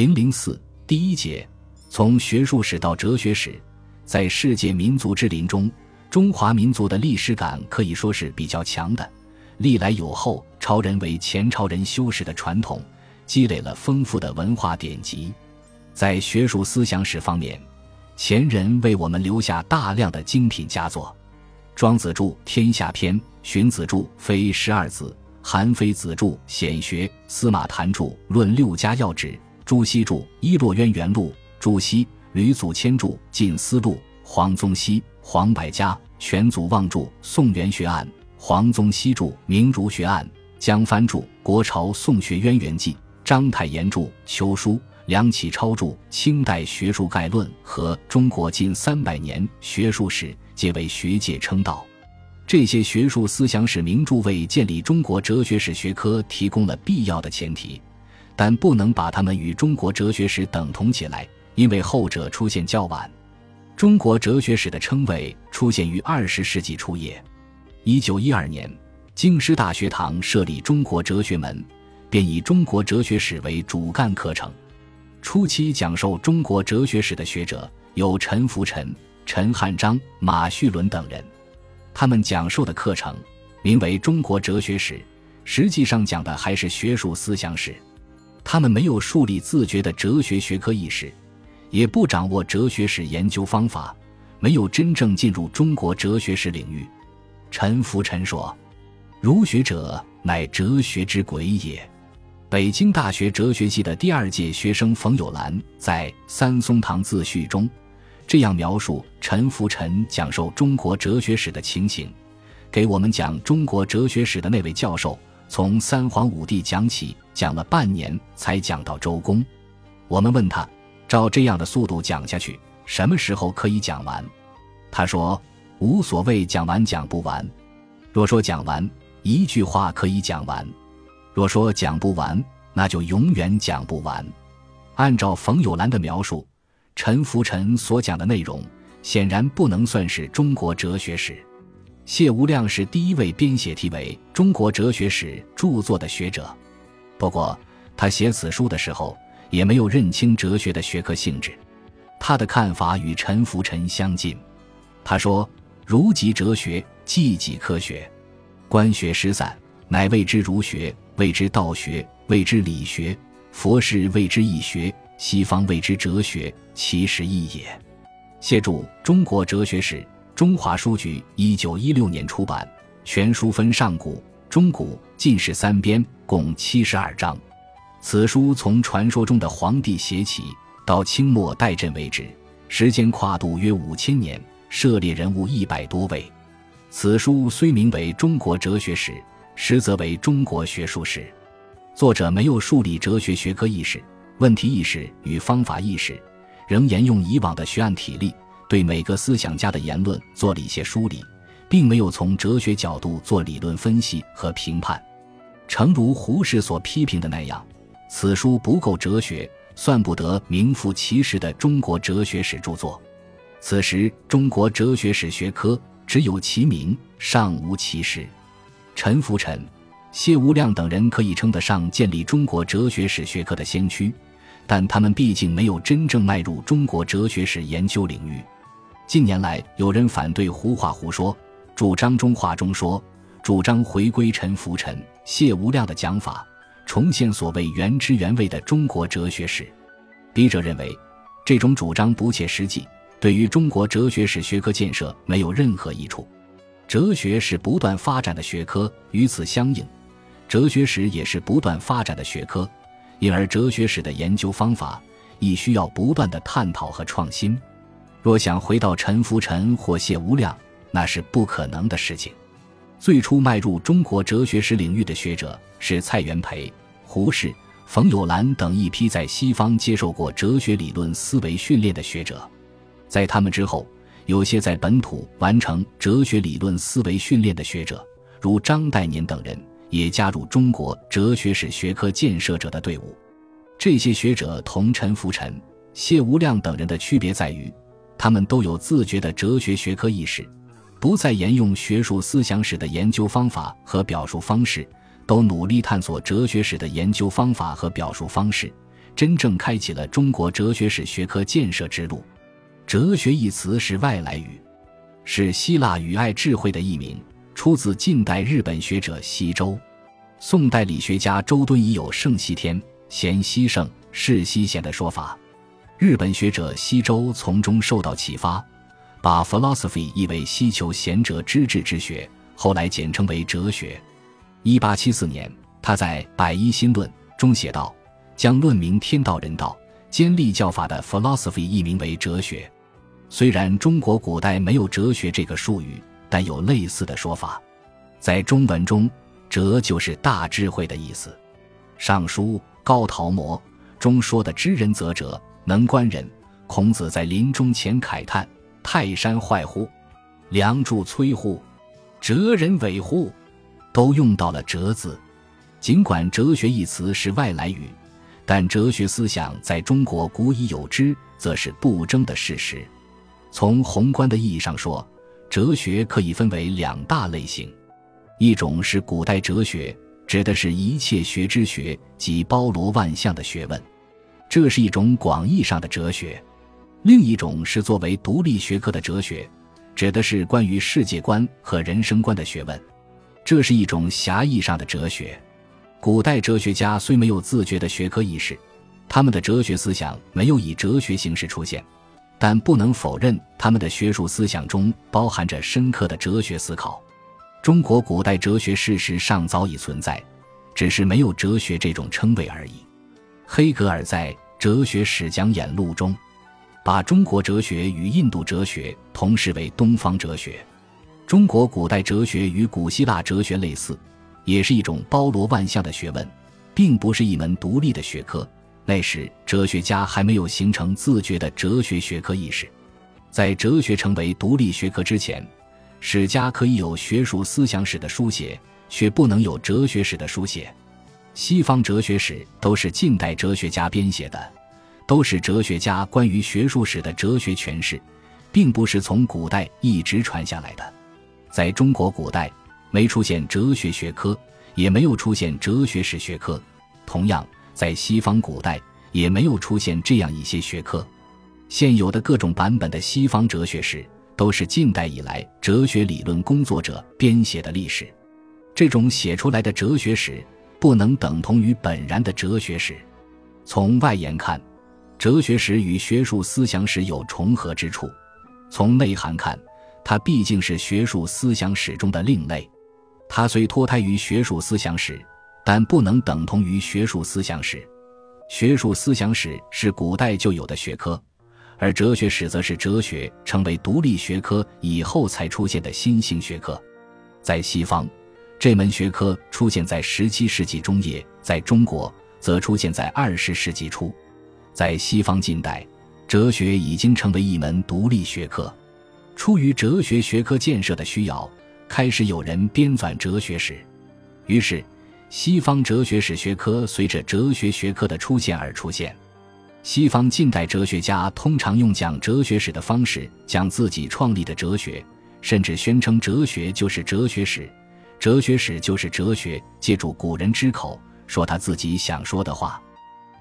零零四第一节，从学术史到哲学史，在世界民族之林中，中华民族的历史感可以说是比较强的。历来有后朝人为前朝人修史的传统，积累了丰富的文化典籍。在学术思想史方面，前人为我们留下大量的精品佳作。庄子著《天下篇》，荀子著《非十二子》，韩非子著《显学》，司马谈著《论六家要旨》，朱熹著《伊洛渊源录》，朱熹、吕祖谦著《晋思录》，黄宗羲、黄百家、全祖望著《宋元学案》。黄宗羲著《明儒学案》，江帆著《国朝宋学渊源记》，章太炎著《秋书》，梁启超著《清代学术概论》和《中国近三百年学术史》，皆为学界称道。这些学术思想史名著为建立中国哲学史学科提供了必要的前提，但不能把它们与中国哲学史等同起来，因为后者出现较晚。中国哲学史的称谓出现于二十世纪初叶。一九一二年，京师大学堂设立中国哲学门，便以中国哲学史为主干课程。初期讲授中国哲学史的学者有陈福臣、陈汉章、马叙伦等人，他们讲授的课程名为《中国哲学史》，实际上讲的还是学术思想史。他们没有树立自觉的哲学学科意识，也不掌握哲学史研究方法，没有真正进入中国哲学史领域。陈福臣说：“儒学者，乃哲学之鬼也。”北京大学哲学系的第二届学生冯友兰在《三松堂自序》中这样描述陈福臣讲授中国哲学史的情形：给我们讲中国哲学史的那位教授，从三皇五帝讲起，讲了半年才讲到周公。我们问他，照这样的速度讲下去，什么时候可以讲完？他说。无所谓讲完讲不完，若说讲完一句话可以讲完，若说讲不完，那就永远讲不完。按照冯友兰的描述，陈福臣所讲的内容显然不能算是中国哲学史。谢无量是第一位编写题为《中国哲学史》著作的学者，不过他写此书的时候也没有认清哲学的学科性质，他的看法与陈福臣相近。他说。儒即哲学，即即科学，官学失散，乃谓之儒学；谓之道学，谓之理学；佛事谓之义学，西方谓之哲学，其实异也。谢著《中国哲学史》，中华书局一九一六年出版，全书分上古、中古、进士三编，共七十二章。此书从传说中的黄帝写起，到清末代朕为止，时间跨度约五千年。涉猎人物一百多位，此书虽名为《中国哲学史》，实则为中国学术史。作者没有树立哲学学科意识、问题意识与方法意识，仍沿用以往的学案体例，对每个思想家的言论做了一些梳理，并没有从哲学角度做理论分析和评判。诚如胡适所批评的那样，此书不够哲学，算不得名副其实的中国哲学史著作。此时，中国哲学史学科只有其名，尚无其实。陈福臣、谢无量等人可以称得上建立中国哲学史学科的先驱，但他们毕竟没有真正迈入中国哲学史研究领域。近年来，有人反对胡话胡说，主张中话中说，主张回归陈浮尘、谢无量的讲法，重现所谓原汁原味的中国哲学史。笔者认为，这种主张不切实际。对于中国哲学史学科建设没有任何益处。哲学是不断发展的学科，与此相应，哲学史也是不断发展的学科，因而哲学史的研究方法亦需要不断的探讨和创新。若想回到陈浮尘或谢无量，那是不可能的事情。最初迈入中国哲学史领域的学者是蔡元培、胡适、冯友兰等一批在西方接受过哲学理论思维训练的学者。在他们之后，有些在本土完成哲学理论思维训练的学者，如张岱年等人，也加入中国哲学史学科建设者的队伍。这些学者同陈福臣、谢无量等人的区别在于，他们都有自觉的哲学学科意识，不再沿用学术思想史的研究方法和表述方式，都努力探索哲学史的研究方法和表述方式，真正开启了中国哲学史学科建设之路。哲学一词是外来语，是希腊语“爱智慧”的译名，出自近代日本学者西周。宋代理学家周敦颐有“圣西天，贤西圣，是西贤”的说法。日本学者西周从中受到启发，把 philosophy 译为希求贤者之治之学，后来简称为哲学。一八七四年，他在《百一新论》中写道：“将论明天道人道、兼立教法的 philosophy 译名为哲学。”虽然中国古代没有哲学这个术语，但有类似的说法。在中文中，“哲”就是大智慧的意思。《尚书·高陶谟》中说的“知人则哲，能观人”，孔子在临终前慨叹：“泰山坏乎？梁柱摧乎？哲人伪乎？”都用到了“哲”字。尽管“哲学”一词是外来语，但哲学思想在中国古已有之，则是不争的事实。从宏观的意义上说，哲学可以分为两大类型：一种是古代哲学，指的是一切学之学及包罗万象的学问，这是一种广义上的哲学；另一种是作为独立学科的哲学，指的是关于世界观和人生观的学问，这是一种狭义上的哲学。古代哲学家虽没有自觉的学科意识，他们的哲学思想没有以哲学形式出现。但不能否认，他们的学术思想中包含着深刻的哲学思考。中国古代哲学事实上早已存在，只是没有哲学这种称谓而已。黑格尔在《哲学史讲演录》中，把中国哲学与印度哲学同视为东方哲学。中国古代哲学与古希腊哲学类似，也是一种包罗万象的学问，并不是一门独立的学科。那时，哲学家还没有形成自觉的哲学学科意识。在哲学成为独立学科之前，史家可以有学术思想史的书写，却不能有哲学史的书写。西方哲学史都是近代哲学家编写的，都是哲学家关于学术史的哲学诠释，并不是从古代一直传下来的。在中国古代，没出现哲学学科，也没有出现哲学史学科。同样。在西方古代也没有出现这样一些学科，现有的各种版本的西方哲学史都是近代以来哲学理论工作者编写的历史。这种写出来的哲学史不能等同于本然的哲学史。从外延看，哲学史与学术思想史有重合之处；从内涵看，它毕竟是学术思想史中的另类。它虽脱胎于学术思想史。但不能等同于学术思想史。学术思想史是古代就有的学科，而哲学史则是哲学成为独立学科以后才出现的新兴学科。在西方，这门学科出现在十七世纪中叶；在中国，则出现在二十世纪初。在西方近代，哲学已经成为一门独立学科。出于哲学学科建设的需要，开始有人编纂哲学史，于是。西方哲学史学科随着哲学学科的出现而出现。西方近代哲学家通常用讲哲学史的方式讲自己创立的哲学，甚至宣称哲学就是哲学史，哲学史就是哲学。借助古人之口说他自己想说的话。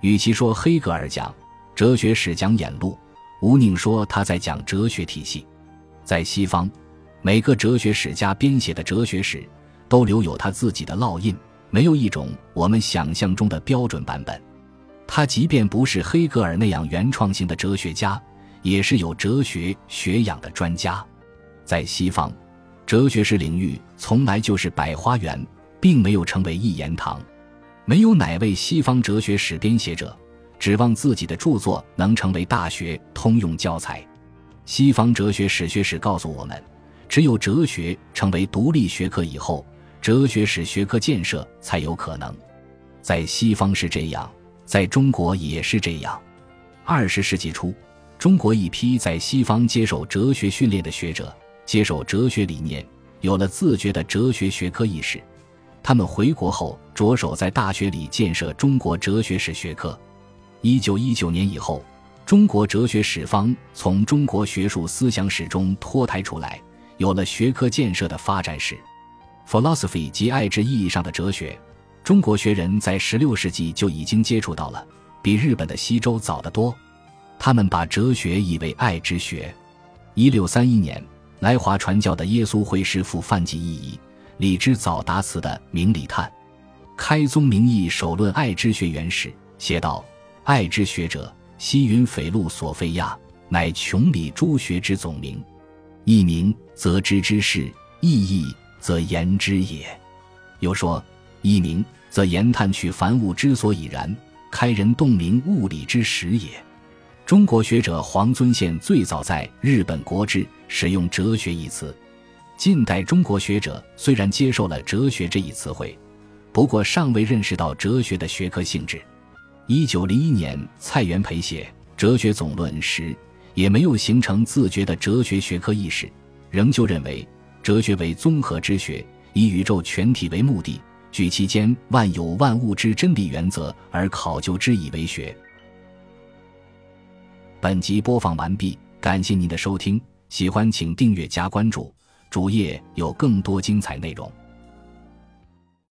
与其说黑格尔讲哲学史讲演录，无宁说他在讲哲学体系。在西方，每个哲学史家编写的哲学史都留有他自己的烙印。没有一种我们想象中的标准版本。他即便不是黑格尔那样原创性的哲学家，也是有哲学学养的专家。在西方，哲学史领域从来就是百花园，并没有成为一言堂。没有哪位西方哲学史编写者指望自己的著作能成为大学通用教材。西方哲学史学史告诉我们，只有哲学成为独立学科以后。哲学史学科建设才有可能，在西方是这样，在中国也是这样。二十世纪初，中国一批在西方接受哲学训练的学者，接受哲学理念，有了自觉的哲学学科意识。他们回国后，着手在大学里建设中国哲学史学科。一九一九年以后，中国哲学史方从中国学术思想史中脱胎出来，有了学科建设的发展史。philosophy 及爱之意义上的哲学，中国学人在16世纪就已经接触到了，比日本的西周早得多。他们把哲学译为爱之学。一六三一年，来华传教的耶稣会师傅范济译译，李之早达词的《明礼叹》，开宗明义首论爱之学原始，写道：“爱之学者，西云斐路索菲亚，乃穷理诸学之总名。一名则知之事，意义则言之也。”又说：“一名则言探取凡物之所以然，开人洞明物理之始也。”中国学者黄遵宪最早在日本国志使用“哲学”一词。近代中国学者虽然接受了“哲学”这一词汇，不过尚未认识到哲学的学科性质。一九零一年，蔡元培写《哲学总论》时，也没有形成自觉的哲学学科意识，仍旧认为哲学为综合之学，以宇宙全体为目的，举其间万有万物之真理原则而考究之以为学。本集播放完毕，感谢您的收听，喜欢请订阅加关注，主页有更多精彩内容。